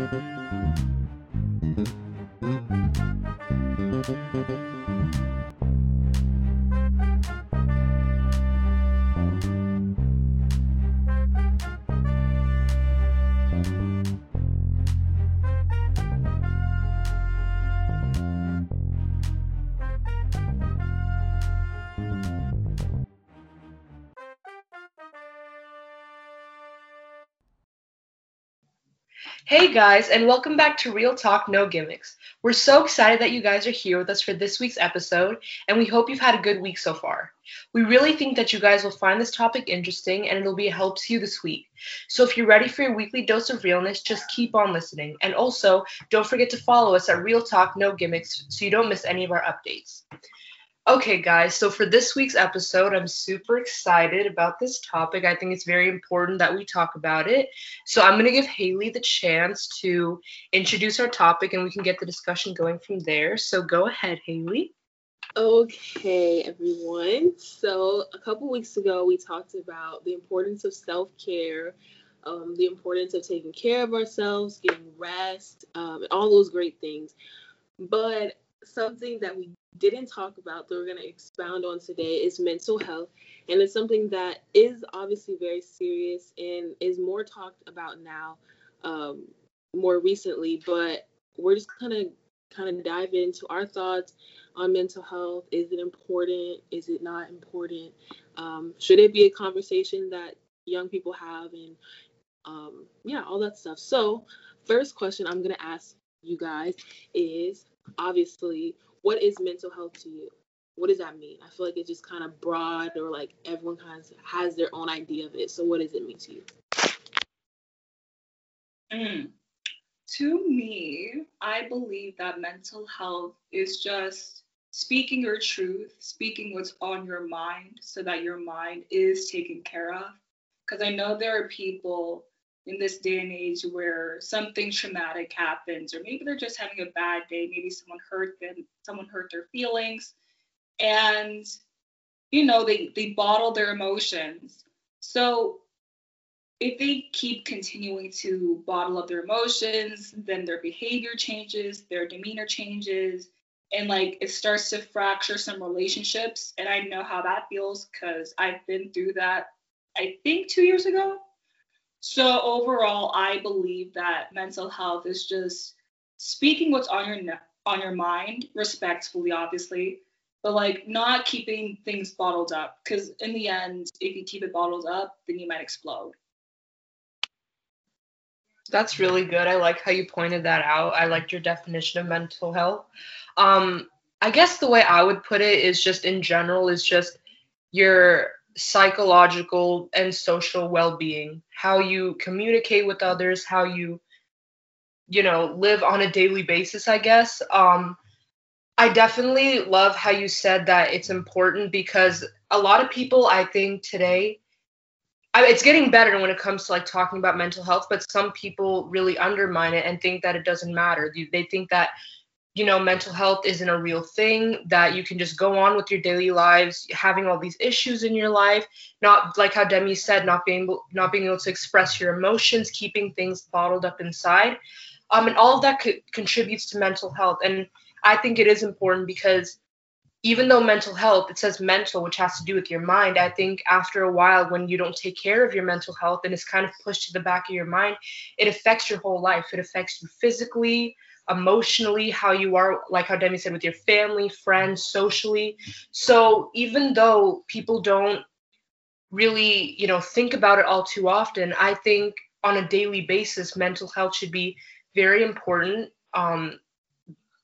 Thank you. Hey guys, and welcome back to Real Talk No Gimmicks. We're so excited that you guys are here with us for this week's episode, and we hope you've had a good week so far. We really think that you guys will find this topic interesting and it'll be a help to you this week. So if you're ready for your weekly dose of realness, just keep on listening. And also, don't forget to follow us at Real Talk No Gimmicks so you don't miss any of our updates. Okay, guys, so for this week's episode, I'm super excited about this topic. I think it's very important that we talk about it. So I'm going to give Haley the chance to introduce our topic and we can get the discussion going from there. So go ahead, Haley. Okay, everyone. So a couple weeks ago, we talked about the importance of self care, um, the importance of taking care of ourselves, getting rest, um, and all those great things. But something that we didn't talk about that we're going to expound on today is mental health. And it's something that is obviously very serious and is more talked about now, um, more recently. But we're just going to kind of dive into our thoughts on mental health. Is it important? Is it not important? Um, should it be a conversation that young people have? And um, yeah, all that stuff. So, first question I'm going to ask you guys is obviously, what is mental health to you? What does that mean? I feel like it's just kind of broad or like everyone kind of has their own idea of it. So what does it mean to you? Mm. To me, I believe that mental health is just speaking your truth, speaking what's on your mind so that your mind is taken care of. Because I know there are people in this day and age where something traumatic happens or maybe they're just having a bad day maybe someone hurt them someone hurt their feelings and you know they they bottle their emotions. So if they keep continuing to bottle up their emotions then their behavior changes their demeanor changes and like it starts to fracture some relationships and i know how that feels because i've been through that i think two years ago so overall, I believe that mental health is just speaking what's on your on your mind, respectfully, obviously, but like not keeping things bottled up. Because in the end, if you keep it bottled up, then you might explode. That's really good. I like how you pointed that out. I liked your definition of mental health. Um, I guess the way I would put it is just in general is just your psychological and social well-being how you communicate with others how you you know live on a daily basis i guess. Um i definitely love how you said that it's important because a lot of people i think today I, it's getting better when it comes to like talking about mental health but some people really undermine it and think that it doesn't matter. They think that you know mental health isn't a real thing that you can just go on with your daily lives having all these issues in your life not like how demi said not being able not being able to express your emotions keeping things bottled up inside um, and all of that co- contributes to mental health. And i think it is important because even though mental health it says mental which has to do with your mind i think after a while when you don't take care of your mental health and it's kind of pushed to the back of your mind it affects your whole life. It affects you physically emotionally, how you are, like how Demi said, with your family, friends, socially. So even though people don't really, you know, think about it all too often, I think on a daily basis, mental health should be very important um,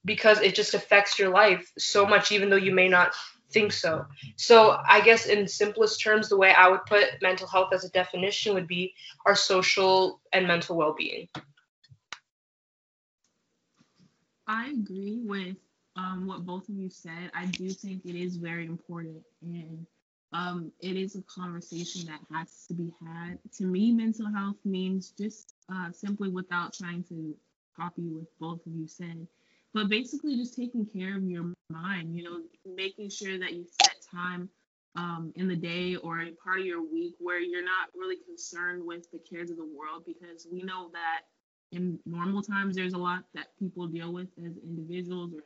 because it just affects your life so much, even though you may not think so. So I guess in simplest terms, the way I would put mental health as a definition would be our social and mental well-being. I agree with um, what both of you said. I do think it is very important, and um, it is a conversation that has to be had. To me, mental health means just uh, simply without trying to copy what both of you said, but basically just taking care of your mind. You know, making sure that you set time um, in the day or a part of your week where you're not really concerned with the cares of the world because we know that in normal times there's a lot that people deal with as individuals or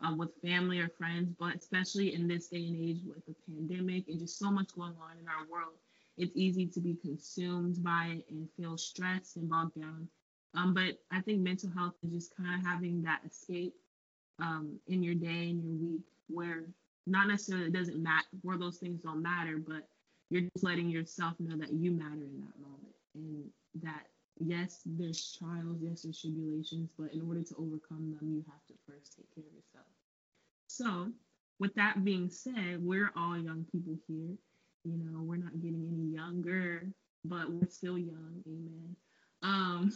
um, with family or friends, but especially in this day and age with the pandemic and just so much going on in our world, it's easy to be consumed by it and feel stressed and bogged down. Um, but I think mental health is just kind of having that escape um, in your day and your week where not necessarily it doesn't matter where those things don't matter, but you're just letting yourself know that you matter in that moment and that yes, there's trials, yes, there's tribulations, but in order to overcome them, you have to first take care of yourself. So, with that being said, we're all young people here. You know, we're not getting any younger, but we're still young. Amen. Um,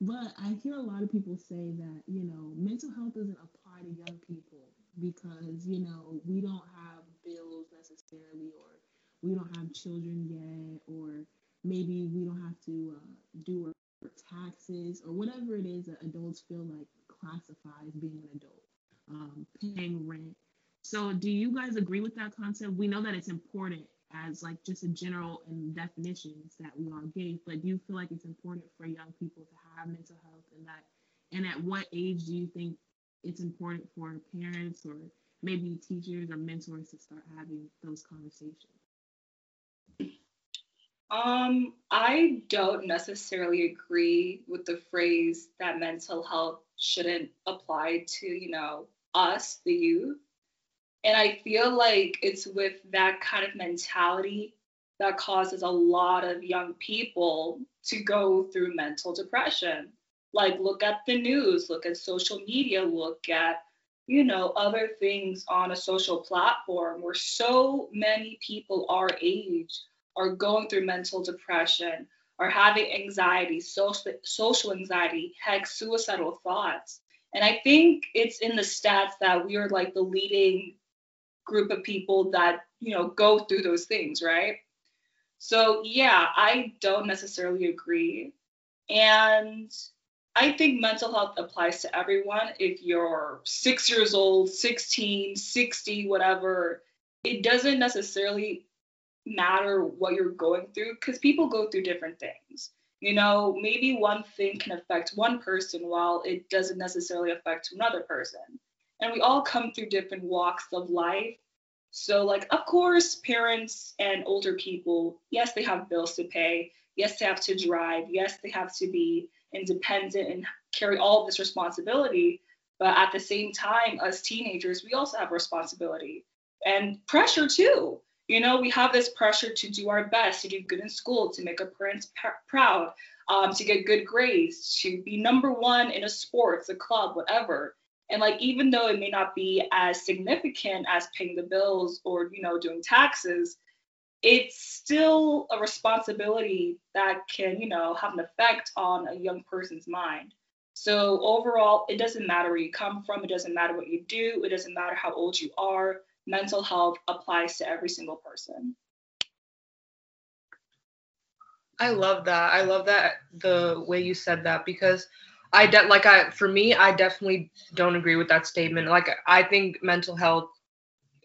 but I hear a lot of people say that, you know, mental health doesn't apply to young people because, you know, we don't have bills necessarily, or we don't have children yet, or maybe we don't have to uh, do our taxes, or whatever it is that adults feel like classifies being an adult, um, paying rent. So, do you guys agree with that concept? We know that it's important as like just a general and definitions that we all gave, but do you feel like it's important for young people to have mental health and that and at what age do you think it's important for parents or maybe teachers or mentors to start having those conversations? Um, I don't necessarily agree with the phrase that mental health shouldn't apply to, you know, us, the youth. And I feel like it's with that kind of mentality that causes a lot of young people to go through mental depression. Like, look at the news, look at social media, look at, you know, other things on a social platform where so many people our age are going through mental depression, are having anxiety, social, social anxiety, heck, suicidal thoughts. And I think it's in the stats that we are like the leading group of people that you know go through those things right? So yeah i don't necessarily agree. And i think mental health applies to everyone. If you're six years old 16 60 whatever it doesn't necessarily matter what you're going through because people go through different things you know maybe one thing can affect one person while it doesn't necessarily affect another person and we all come through different walks of life. So, like, of course, parents and older people, yes, they have bills to pay. Yes, they have to drive. Yes, they have to be independent and carry all of this responsibility. But at the same time, as teenagers, we also have responsibility and pressure too. You know, we have this pressure to do our best, to do good in school, to make our parents proud, um, to get good grades, to be number one in a sports, a club, whatever. And like even though it may not be as significant as paying the bills or you know doing taxes, it's still a responsibility that can you know have an effect on a young person's mind. So overall, it doesn't matter where you come from, it doesn't matter what you do, it doesn't matter how old you are. Mental health applies to every single person. I love that. I love that the way you said that because I de- like I for me I definitely don't agree with that statement. Like I think mental health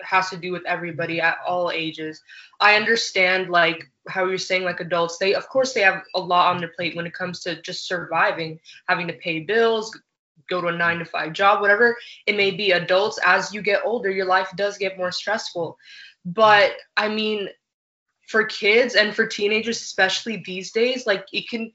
has to do with everybody at all ages. I understand like how you're saying like adults they of course they have a lot on their plate when it comes to just surviving, having to pay bills, go to a 9 to 5 job, whatever it may be. Adults as you get older your life does get more stressful. But I mean for kids and for teenagers especially these days like it can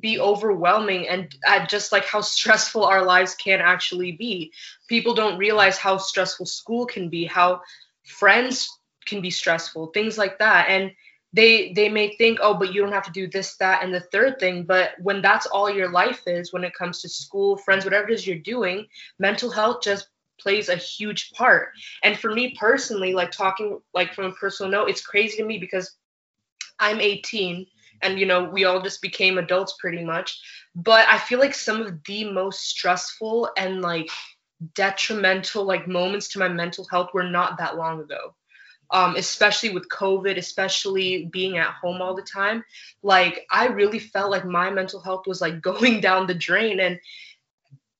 be overwhelming and uh, just like how stressful our lives can actually be. People don't realize how stressful school can be, how friends can be stressful, things like that. And they they may think, "Oh, but you don't have to do this, that, and the third thing." But when that's all your life is when it comes to school, friends, whatever it is you're doing, mental health just plays a huge part. And for me personally, like talking like from a personal note, it's crazy to me because I'm 18 and you know we all just became adults pretty much but i feel like some of the most stressful and like detrimental like moments to my mental health were not that long ago um, especially with covid especially being at home all the time like i really felt like my mental health was like going down the drain. And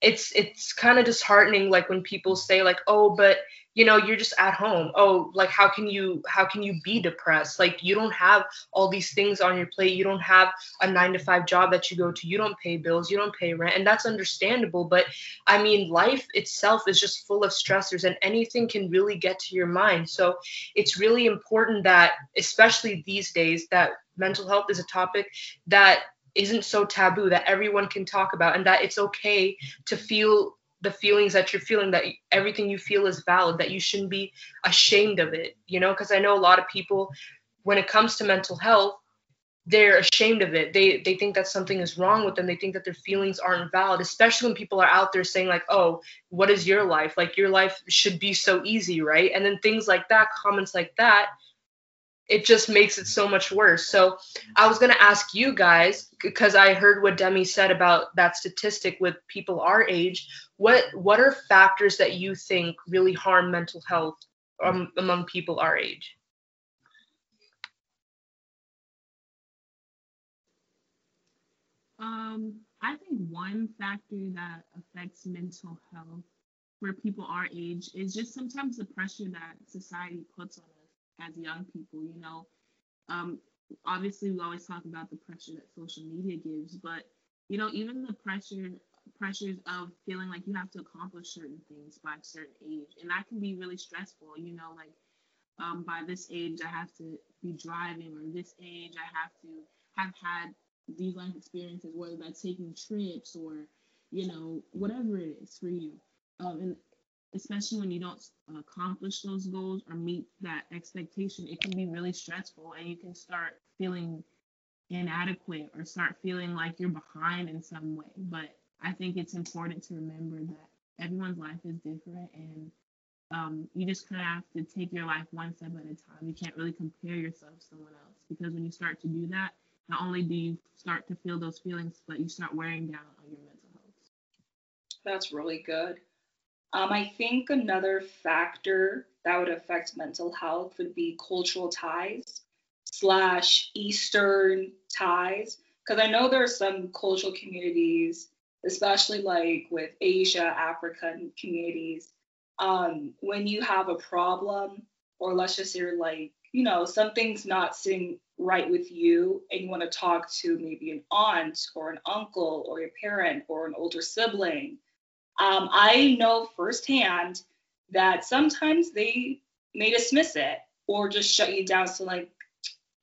it's it's kind of disheartening like when people say like oh but you know you're just at home. Oh like how can you how can you be depressed? Like you don't have all these things on your plate. You don't have a 9 to 5 job that you go to. You don't pay bills. You don't pay rent. And that's understandable. But i mean life itself is just full of stressors and anything can really get to your mind. So it's really important that especially these days that mental health is a topic that isn't so taboo that everyone can talk about and that it's okay to feel the feelings that you're feeling that everything you feel is valid that you shouldn't be ashamed of it you know because i know a lot of people when it comes to mental health they're ashamed of it they they think that something is wrong with them they think that their feelings aren't valid especially when people are out there saying like oh what is your life like your life should be so easy right and then things like that comments like that it just makes it so much worse. So I was going to ask you guys because I heard what Demi said about that statistic with people our age. What what are factors that you think really harm mental health um, among people our age? Um, I think one factor that affects mental health for people our age is just sometimes the pressure that society puts on us as young people, you know. Um, obviously we always talk about the pressure that social media gives, but you know, even the pressure pressures of feeling like you have to accomplish certain things by a certain age. And that can be really stressful, you know, like um, by this age I have to be driving or this age I have to have had these life experiences, whether that's taking trips or, you know, whatever it is for you. Um, and especially when you don't accomplish those goals or meet that expectation, it can be really stressful and you can start feeling inadequate or start feeling like you're behind in some way. But I think it's important to remember that everyone's life is different and um, you just kind of have to take your life one step at a time. You can't really compare yourself to someone else because when you start to do that, not only do you start to feel those feelings, but you start wearing down on your mental health. That's really good. Um, I think another factor that would affect mental health would be cultural ties slash Eastern ties. Because I know there are some cultural communities, especially like with Asia, African communities, um, when you have a problem, or let's just say like, you know, something's not sitting right with you and you want to talk to maybe an aunt or an uncle or your parent or an older sibling um, I know firsthand that sometimes they may dismiss it or just shut you down. So, like,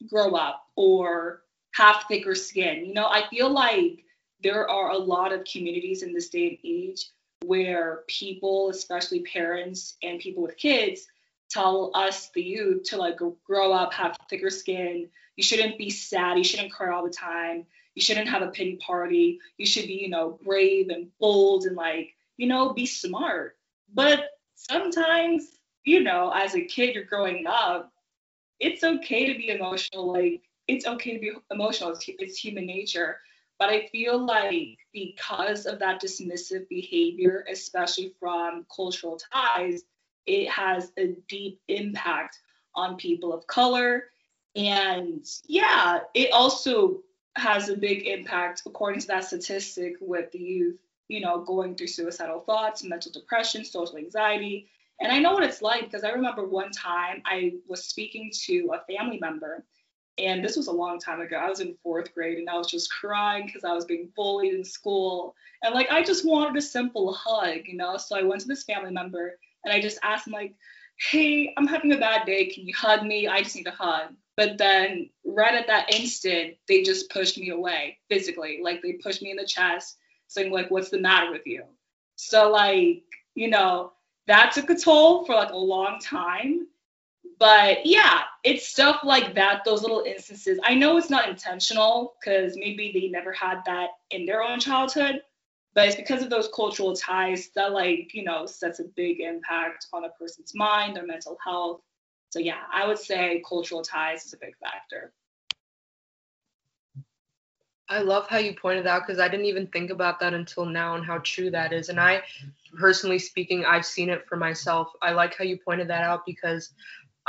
grow up or have thicker skin. You know, I feel like there are a lot of communities in this day and age where people, especially parents and people with kids, tell us, the youth, to like grow up, have thicker skin. You shouldn't be sad. You shouldn't cry all the time. You shouldn't have a pity party. You should be, you know, brave and bold and like you know, be smart. But sometimes, you know, as a kid, you're growing up, it's okay to be emotional. Like, it's okay to be emotional, it's, it's human nature. But I feel like because of that dismissive behavior, especially from cultural ties, it has a deep impact on people of color. And yeah, it also has a big impact, according to that statistic, with the youth you know, going through suicidal thoughts, mental depression, social anxiety. And I know what it's like because I remember one time I was speaking to a family member, and this was a long time ago. I was in fourth grade and I was just crying because I was being bullied in school. And like, I just wanted a simple hug, you know? So I went to this family member and I just asked him, like, hey, I'm having a bad day. Can you hug me? I just need a hug. But then, right at that instant, they just pushed me away physically. Like, they pushed me in the chest saying like, what's the matter with you? So like, you know, that took a toll for like a long time. But yeah, it's stuff like that, those little instances. I know it's not intentional because maybe they never had that in their own childhood, but it's because of those cultural ties that like, you know, sets a big impact on a person's mind, their mental health. So yeah, I would say cultural ties is a big factor. I love how you pointed out because I didn't even think about that until now and how true that is. And I, personally speaking, I've seen it for myself. I like how you pointed that out because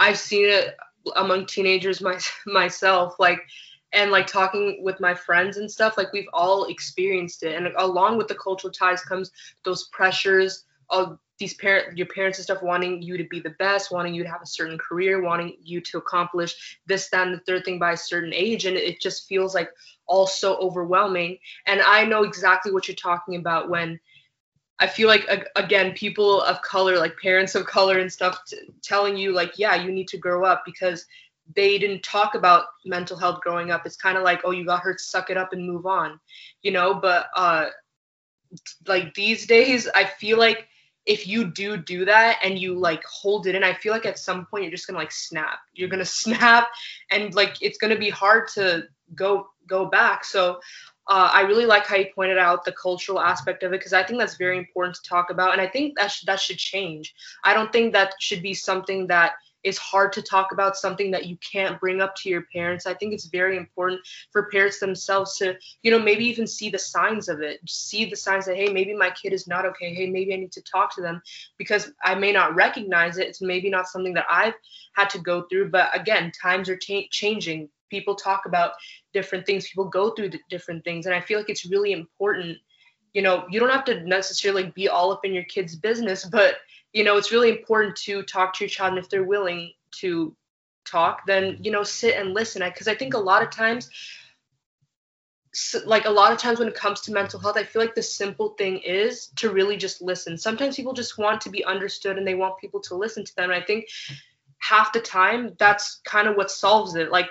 I've seen it among teenagers my, myself. Like, and like talking with my friends and stuff, like we've all experienced it. And along with the cultural ties comes those pressures of these parent your parents and stuff wanting you to be the best wanting you to have a certain career wanting you to accomplish this that and the third thing by a certain age and it just feels like all so overwhelming and i know exactly what you're talking about when i feel like again people of color like parents of color and stuff t- telling you like yeah you need to grow up because they didn't talk about mental health growing up. It's kind of like oh you got hurt suck it up and move on you know? But uh like these days i feel like if you do do that and you like hold it in i feel like at some point you're just gonna like snap. You're gonna snap and like it's gonna be hard to go go back. So uh, I really like how you pointed out the cultural aspect of it because I think that's very important to talk about, and I think that sh- that should change. I don't think that should be something that is hard to talk about something that you can't bring up to your parents. I think it's very important for parents themselves to, you know, maybe even see the signs of it, see the signs that, hey, maybe my kid is not okay. Hey, maybe I need to talk to them because I may not recognize it. It's maybe not something that I've had to go through. But again, times are changing. People talk about different things, people go through different things. And I feel like it's really important. You know, you don't have to necessarily be all up in your kid's business, but you know it's really important to talk to your child and if they're willing to talk then you know sit and listen because I, I think a lot of times like a lot of times when it comes to mental health i feel like the simple thing is to really just listen sometimes people just want to be understood and they want people to listen to them and i think half the time that's kind of what solves it like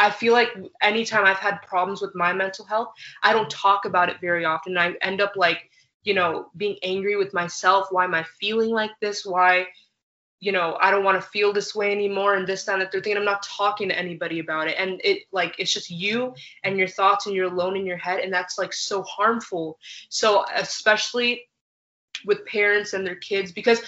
i feel like anytime i've had problems with my mental health i don't talk about it very often i end up like you know, being angry with myself. Why am I feeling like this? Why, you know, I don't want to feel this way anymore and this, that, and the third thing. I'm not talking to anybody about it. And it like it's just you and your thoughts and you're alone in your head. And that's like so harmful. So especially with parents and their kids, because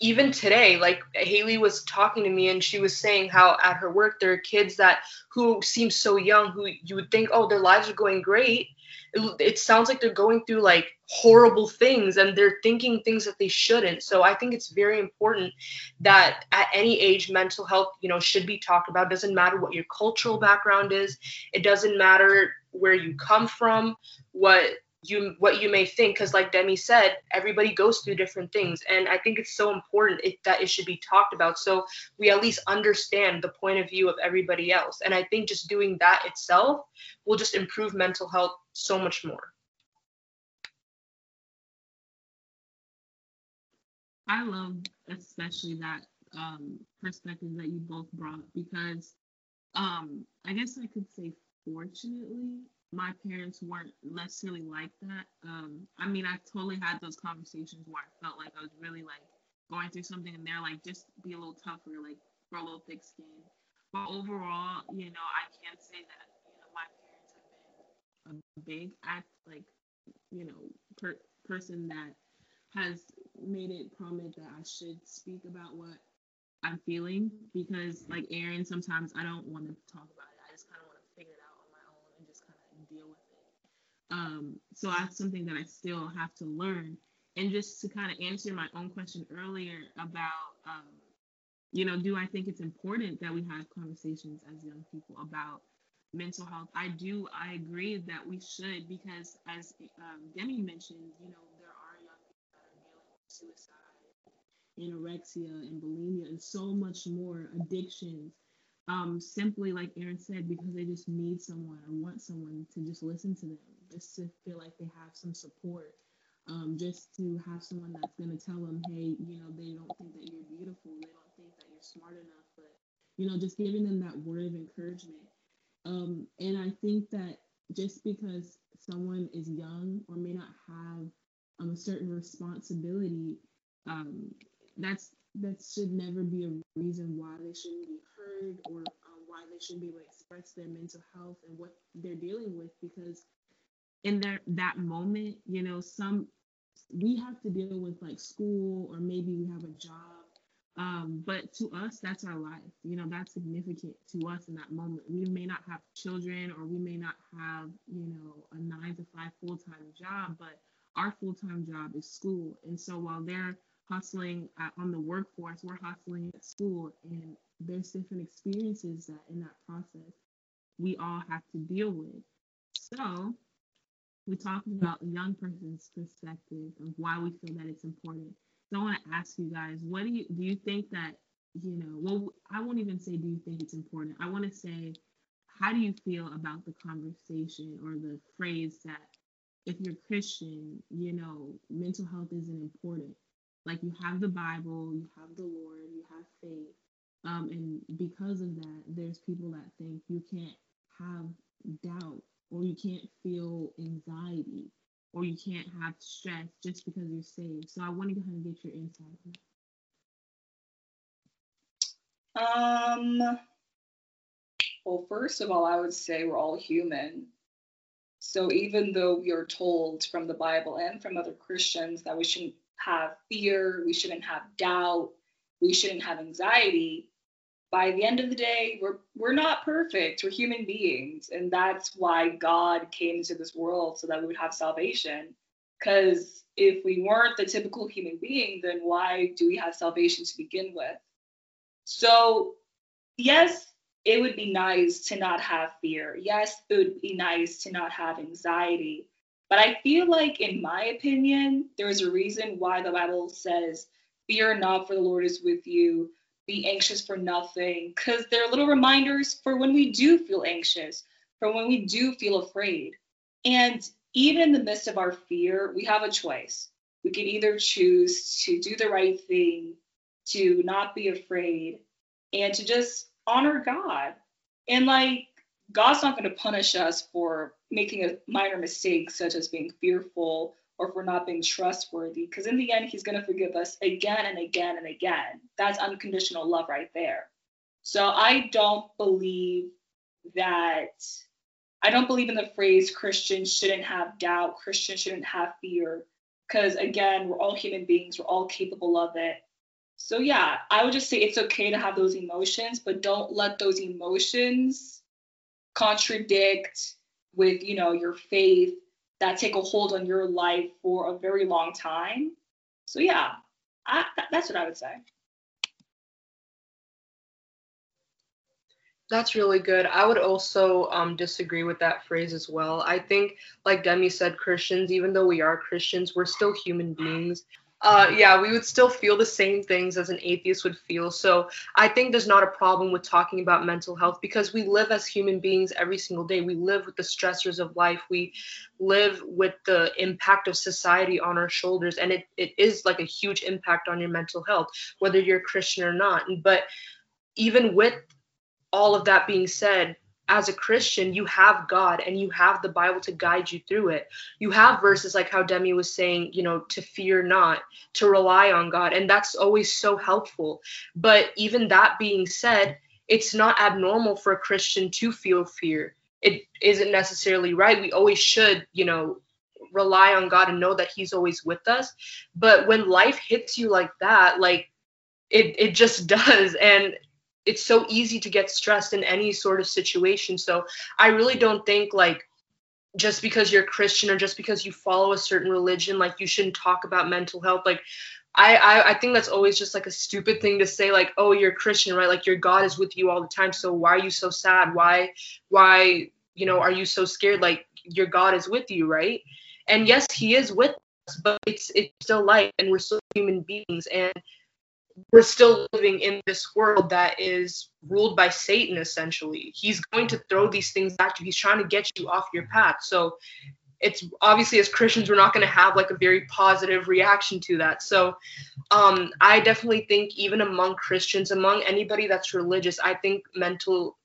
even today, like Haley was talking to me and she was saying how at her work there are kids that who seem so young who you would think, oh, their lives are going great. It, it sounds like they're going through like horrible things and they're thinking things that they shouldn't. So i think it's very important that at any age mental health you know should be talked about. It doesn't matter what your cultural background is. It doesn't matter where you come from what you what you may think because like demi said everybody goes through different things. And i think it's so important it, that it should be talked about. So we at least understand the point of view of everybody else. And i think just doing that itself will just improve mental health so much more. I love especially that um, perspective that you both brought because um, i guess i could say fortunately my parents weren't necessarily like that. Um, I mean, I totally had those conversations where I felt like I was really like going through something, and they're like, just be a little tougher, like grow a little thick skin. But overall, you know, I can't say that you know my parents have been a big act, like you know, per- person that has made it prominent that I should speak about what I'm feeling because, like Aaron, sometimes I don't want to talk about it. I just kind of want to figure it out deal with it. Um, so that's something that I still have to learn. And just to kind of answer my own question earlier about, um, you know, do I think it's important that we have conversations as young people about mental health? I do. I agree that we should because, as um, Demi mentioned, you know, there are young people that are dealing with suicide, anorexia, and bulimia, and so much more addictions um, simply like Aaron said, because they just need someone or want someone to just listen to them, just to feel like they have some support, um, just to have someone that's going to tell them, hey, you know, they don't think that you're beautiful, they don't think that you're smart enough, but you know, just giving them that word of encouragement. Um, and I think that just because someone is young or may not have um, a certain responsibility, um, that's that should never be a reason why they shouldn't be heard or um, why they shouldn't be able to express their mental health and what they're dealing with because in that moment you know some we have to deal with like school or maybe we have a job. Um, but to us that's our life. You know that's significant to us in that moment. We may not have children or we may not have you know a nine to five full-time job but our full-time job is school. And so while they're hustling at, on the workforce, we're hustling at school, and there's different experiences that in that process we all have to deal with. So we talked about a young person's perspective of why we feel that it's important. So I want to ask you guys, what do you do you think that, you know, well, I won't even say do you think it's important. I want to say, how do you feel about the conversation or the phrase that if you're Christian, you know, mental health isn't important. Like you have the Bible, you have the Lord, you have faith. Um, and because of that, there's people that think you can't have doubt or you can't feel anxiety or you can't have stress just because you're saved. So I want to kind of get your insight Um, well, first of all, I would say we're all human. So even though we are told from the Bible and from other Christians that we shouldn't have fear, we shouldn't have doubt, we shouldn't have anxiety, by the end of the day, we're we're not perfect. We're human beings, and that's why God came into this world so that we would have salvation. Because if we weren't the typical human being, then why do we have salvation to begin with? So, yes, it would be nice to not have fear. Yes, it would be nice to not have anxiety. But I feel like, in my opinion, there's a reason why the Bible says, Fear not, for the Lord is with you be anxious for nothing because they're little reminders for when we do feel anxious, for when we do feel afraid. And even in the midst of our fear, we have a choice. We can either choose to do the right thing, to not be afraid, and to just honor God. And like, God's not going to punish us for making a minor mistake, such as being fearful or we're not being trustworthy. Because in the end, he's going to forgive us again and again and again. That's unconditional love right there. So I don't believe that, I don't believe in the phrase Christians shouldn't have doubt, Christians shouldn't have fear. Because again, we're all human beings, we're all capable of it. So yeah, I would just say it's okay to have those emotions, but don't let those emotions contradict with, you know, your faith that take a hold on your life for a very long time. So yeah, I, that's what I would say. That's really good. I would also um, disagree with that phrase as well. I think, like Demi said, Christians, even though we are Christians, we're still human beings uh, yeah, we would still feel the same things as an atheist would feel. So I think there's not a problem with talking about mental health because we live as human beings every single day. We live with the stressors of life. We live with the impact of society on our shoulders. And it, it is like a huge impact on your mental health, whether you're Christian or not. But even with all of that being said, as a Christian, you have God and you have the Bible to guide you through it. You have verses like how Demi was saying, you know, to fear not, to rely on God. And that's always so helpful. But even that being said, it's not abnormal for a Christian to feel fear. It isn't necessarily right. We always should, you know, rely on God and know that He's always with us. But when life hits you like that, like it, it just does. And it's so easy to get stressed in any sort of situation. So I really don't think like just because you're Christian or just because you follow a certain religion, like you shouldn't talk about mental health. Like I, I, I think that's always just like a stupid thing to say, like, oh, you're Christian, right? Like your God is with you all the time. So why are you so sad? Why, why, you know, are you so scared? Like your God is with you, right? And yes, he is with us, but it's it's still life and we're still human beings. And we're still living in this world that is ruled by Satan essentially. He's going to throw these things at you. He's trying to get you off your path. So it's obviously as Christians we're not going to have like a very positive reaction to that. So um I definitely think even among Christians, among anybody that's religious, I think mental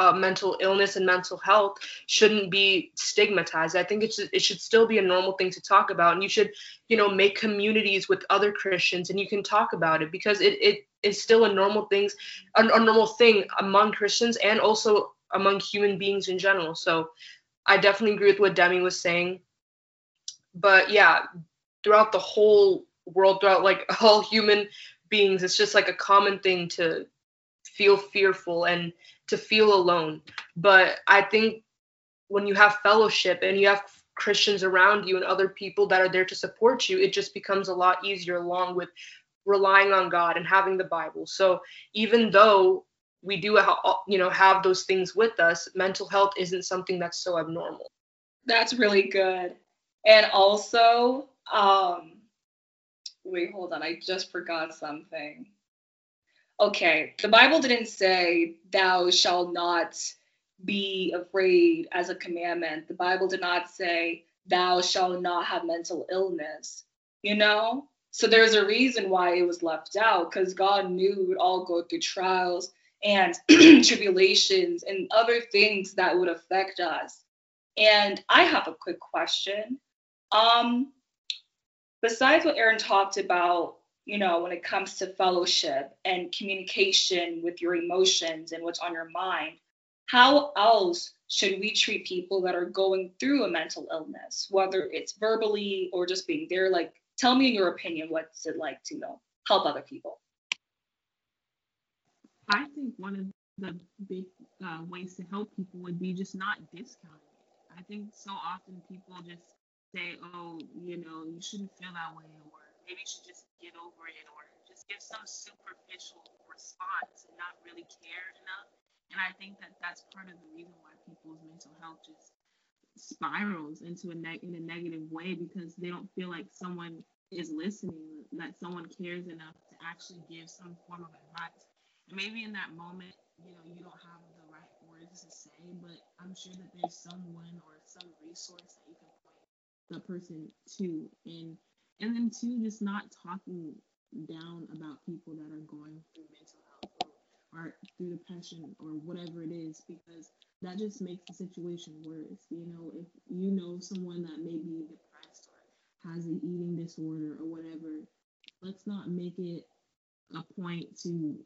uh, mental illness and mental health shouldn't be stigmatized. I think it should, it should still be a normal thing to talk about, and you should, you know, make communities with other Christians, and you can talk about it because it, it is still a normal things, a, a normal thing among Christians and also among human beings in general. So I definitely agree with what Demi was saying. But yeah, throughout the whole world, throughout like all human beings, it's just like a common thing to feel fearful and to feel alone. But I think when you have fellowship and you have Christians around you and other people that are there to support you, it just becomes a lot easier along with relying on God and having the Bible. So even though we do you know have those things with us, mental health isn't something that's so abnormal. That's really good. And also um wait, hold on. I just forgot something. Okay, the Bible didn't say, Thou shalt not be afraid as a commandment. The Bible did not say, Thou shalt not have mental illness, you know? So there's a reason why it was left out because God knew we would all go through trials and tribulations and other things that would affect us. And I have a quick question. Um, besides what Aaron talked about, you know, when it comes to fellowship and communication with your emotions and what's on your mind, how else should we treat people that are going through a mental illness, whether it's verbally or just being there? Like, tell me in your opinion, what's it like to you know help other people? I think one of the big uh, ways to help people would be just not discounting. I think so often people just say, oh, you know, you shouldn't feel that way, or maybe you should just get over it, or just give some superficial response and not really care enough. And I think that that's part of the reason why people's mental health just spirals into a neg- in a negative way because they don't feel like someone is listening, that someone cares enough to actually give some form of advice And maybe in that moment, you know, you don't have the right words to say, but I'm sure that there's someone or some resource that you can point the person to, and and then two, just not talking down about people that are going through mental health or, through depression or whatever it is, because that just makes the situation worse. You know, if you know someone that may be depressed or has an eating disorder or whatever, let's not make it a point to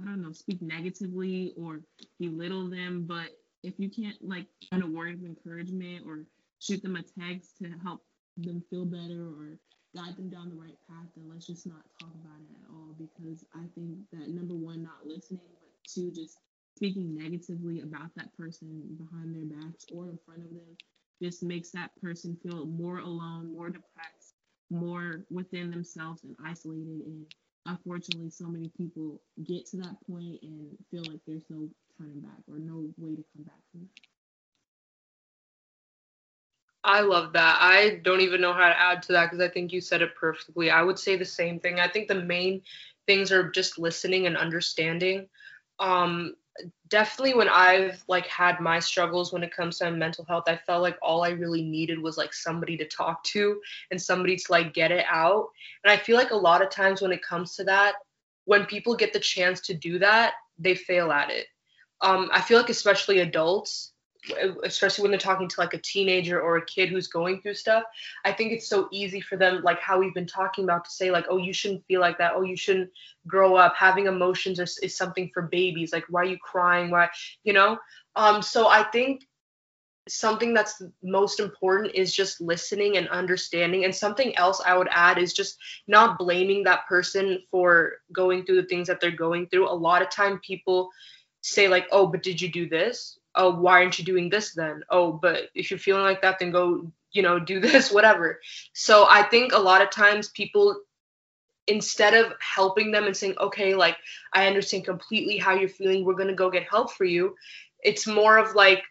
I don't know, speak negatively or belittle them. But if you can't like find a word of encouragement or shoot them a text to help them feel better or guide them down the right path, then let's just not talk about it at all. Because I think that number one, not listening, but two, just speaking negatively about that person behind their backs or in front of them just makes that person feel more alone, more depressed, more within themselves and isolated and unfortunately so many people get to that point and feel like there's no turning back or no way to come back from that. I love that. I don't even know how to add to that because I think you said it perfectly. I would say the same thing. I think the main things are just listening and understanding. Um, definitely when I've like had my struggles when it comes to mental health, I felt like all I really needed was like somebody to talk to and somebody to like get it out. And I feel like a lot of times when it comes to that, when people get the chance to do that, they fail at it. Um, I feel like especially adults, especially when they're talking to like a teenager or a kid who's going through stuff i think it's so easy for them like how we've been talking about to say like oh you shouldn't feel like that. Oh you shouldn't grow up. Having emotions is, is something for babies. Like why are you crying? Why you know? Um so i think something that's most important is just listening and understanding. And something else i would add is just not blaming that person for going through the things that they're going through. A lot of time people say like oh but did you do this oh why aren't you doing this then? Oh but if you're feeling like that then go you know do this whatever. So i think a lot of times people instead of helping them and saying okay like i understand completely how you're feeling we're going to go get help for you it's more of like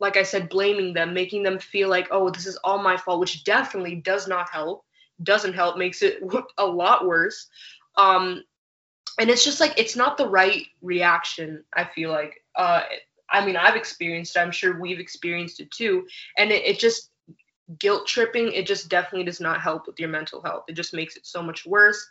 like i said blaming them making them feel like oh this is all my fault which definitely does not help doesn't help makes it a lot worse. Um and it's just like it's not the right reaction i feel like. Uh I mean, I've experienced it. I'm sure we've experienced it too. And it, it just guilt tripping, it just definitely does not help with your mental health. It just makes it so much worse.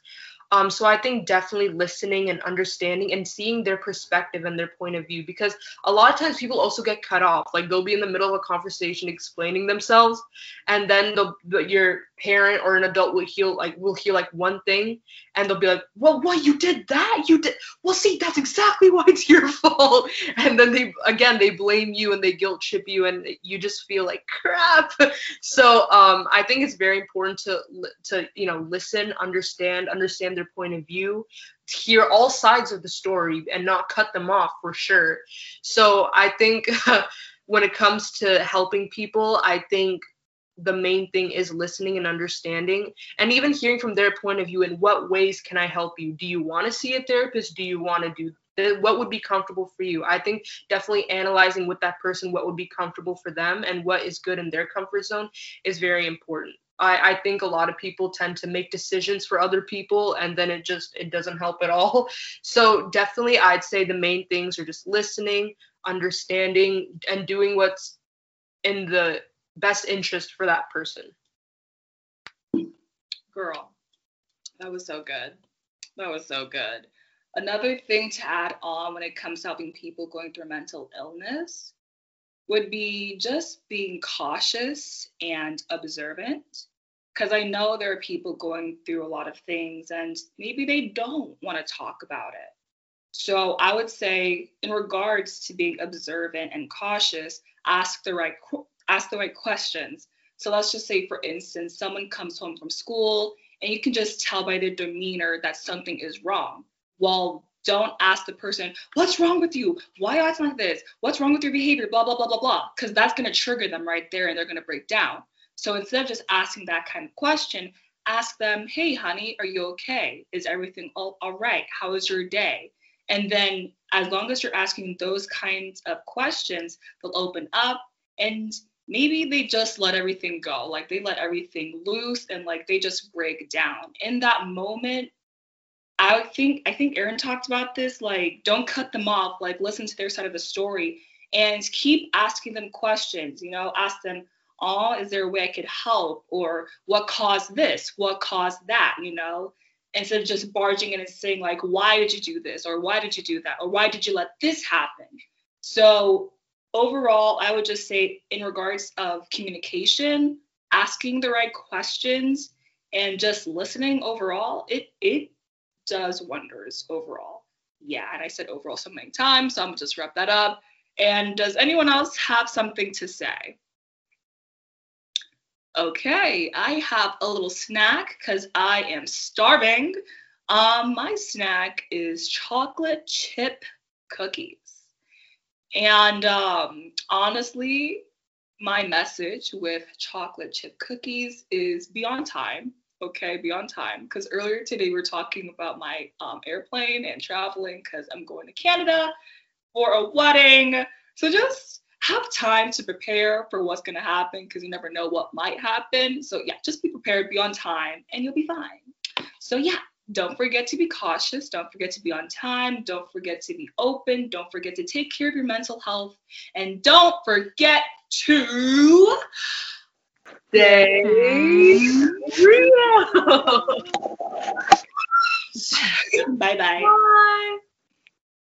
Um, so I think definitely listening and understanding and seeing their perspective and their point of view because a lot of times people also get cut off. Like they'll be in the middle of a conversation explaining themselves, and then the, your parent or an adult will hear like will hear like one thing, and they'll be like, "Well, what you did that? You did well. See, that's exactly why it's your fault." And then they again they blame you and they guilt trip you, and you just feel like crap. So um, I think it's very important to to you know listen, understand, understand their point of view, to hear all sides of the story and not cut them off for sure. So I think when it comes to helping people, I think the main thing is listening and understanding and even hearing from their point of view in what ways can i help you? Do you want to see a therapist? Do you want to do what would be comfortable for you? I think definitely analyzing with that person what would be comfortable for them and what is good in their comfort zone is very important I, I think a lot of people tend to make decisions for other people and then it just it doesn't help at all. So definitely I'd say the main things are just listening, understanding, and doing what's in the best interest for that person. Girl, that was so good. That was so good. Another thing to add on when it comes to helping people going through mental illness would be just being cautious and observant. Because I know there are people going through a lot of things and maybe they don't want to talk about it. So I would say, in regards to being observant and cautious, ask the right ask the right questions. So let's just say, for instance, someone comes home from school and you can just tell by their demeanor that something is wrong. Well, don't ask the person, what's wrong with you? Why are you acting like this? What's wrong with your behavior? Blah, blah, blah, blah, blah. Because that's going to trigger them right there and they're going to break down. So instead of just asking that kind of question, ask them, hey, honey, are you okay? Is everything all, all right? How was your day? And then as long as you're asking those kinds of questions, they'll open up and maybe they just let everything go. Like they let everything loose and like they just break down. In that moment, I think I think Aaron talked about this. Like, don't cut them off. Like, listen to their side of the story and keep asking them questions. You know, ask them, "Oh, is there a way I could help?" Or what caused this? What caused that? You know, instead of just barging in and saying like, "Why did you do this?" or "Why did you do that?" or "Why did you let this happen?" So overall, I would just say in regards of communication, asking the right questions and just listening overall, it it does wonders overall. Yeah, and I said overall so many times, so I'm gonna just wrap that up. And does anyone else have something to say? Okay, I have a little snack because I am starving. Um, my snack is chocolate chip cookies. And um, honestly, my message with chocolate chip cookies is be on time okay, be on time. Because earlier today we were talking about my um, airplane and traveling because I'm going to Canada for a wedding. So just have time to prepare for what's going to happen because you never know what might happen. So yeah, just be prepared, be on time, and you'll be fine. So yeah, don't forget to be cautious. Don't forget to be on time. Don't forget to be open. Don't forget to take care of your mental health. And don't forget to Stay real. Bye-bye. Bye.